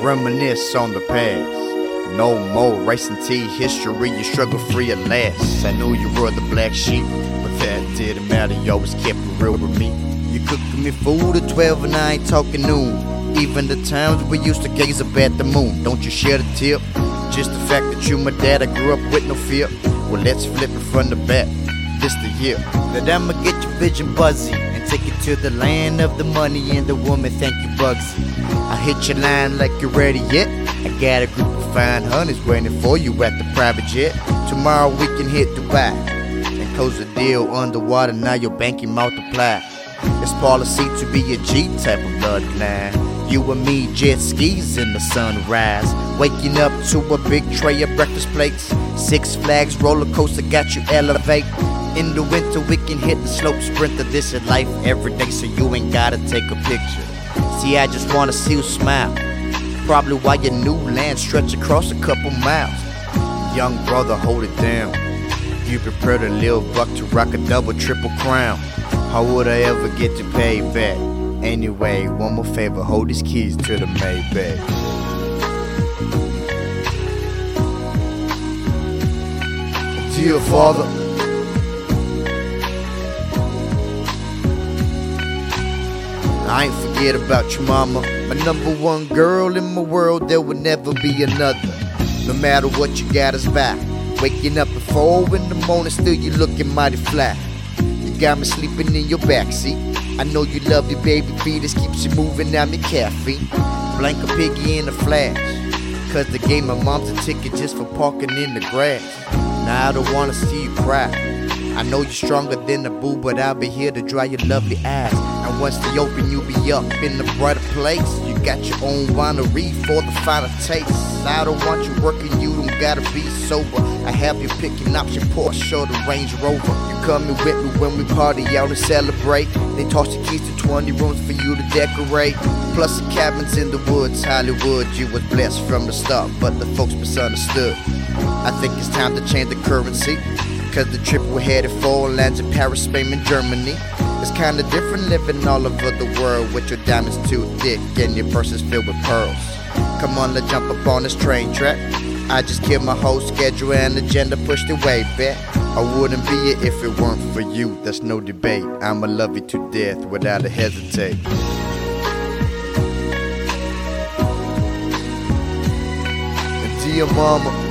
reminisce on the past. No more racing tea history, you struggle free at last. I knew you were the black sheep, but that didn't matter, you always kept it real with me. You cooking me food at 12 and I ain't talking noon. Even the times we used to gaze up at the moon. Don't you share the tip? Just the fact that you my dad, I grew up with no fear. Well, let's flip it from the back. This the year that I'ma get your vision buzzy and take it to the land of the money and the woman. Thank you, Bugsy. I hit your line like you're ready yet. I got a group of fine honeys waiting for you at the private jet. Tomorrow we can hit Dubai and close the deal underwater. Now your banking multiply. It's policy to be a G type of bloodline. You and me jet skis in the sunrise. Waking up to a big tray of breakfast plates. Six Flags roller coaster got you elevate. In the winter, we can hit the slope sprinter. This is life every day, so you ain't gotta take a picture. See, I just wanna see you smile. Probably why your new land stretch across a couple miles. Young brother, hold it down. You prepare to live buck to rock a double, triple crown. How would I ever get to pay back? Anyway, one more favor, hold these keys to the Maybach. Dear Father, I ain't forget about your mama. My number one girl in my world, there will never be another. No matter what you got us back. Waking up at four in the morning, still you looking mighty flat. You got me sleeping in your backseat. I know you love your baby fetus, keeps you moving, I'm caffeine. Blank a piggy in a flash. Cause the game my mom's a ticket just for parking in the grass. Now I don't wanna see you cry. I know you're stronger than a boo, but I'll be here to dry your lovely eyes. And once they open, you'll be up in the brighter place. You got your own winery for the finer taste. I don't want you working, you don't gotta be sober. I have you picking option Porsche or the Range Rover. You coming with me when we party out and celebrate. They toss the keys to 20 rooms for you to decorate. Plus the cabins in the woods, Hollywood. You was blessed from the start, but the folks misunderstood. I think it's time to change the currency. Cause the trip we're headed for lands in Paris, Spain, and Germany. It's kinda different living all over the world with your diamonds too thick and your purses filled with pearls. Come on, let's jump up on this train track. I just killed my whole schedule and agenda, pushed it way back. I wouldn't be it if it weren't for you, that's no debate. I'ma love you to death without a hesitate. Dear mama,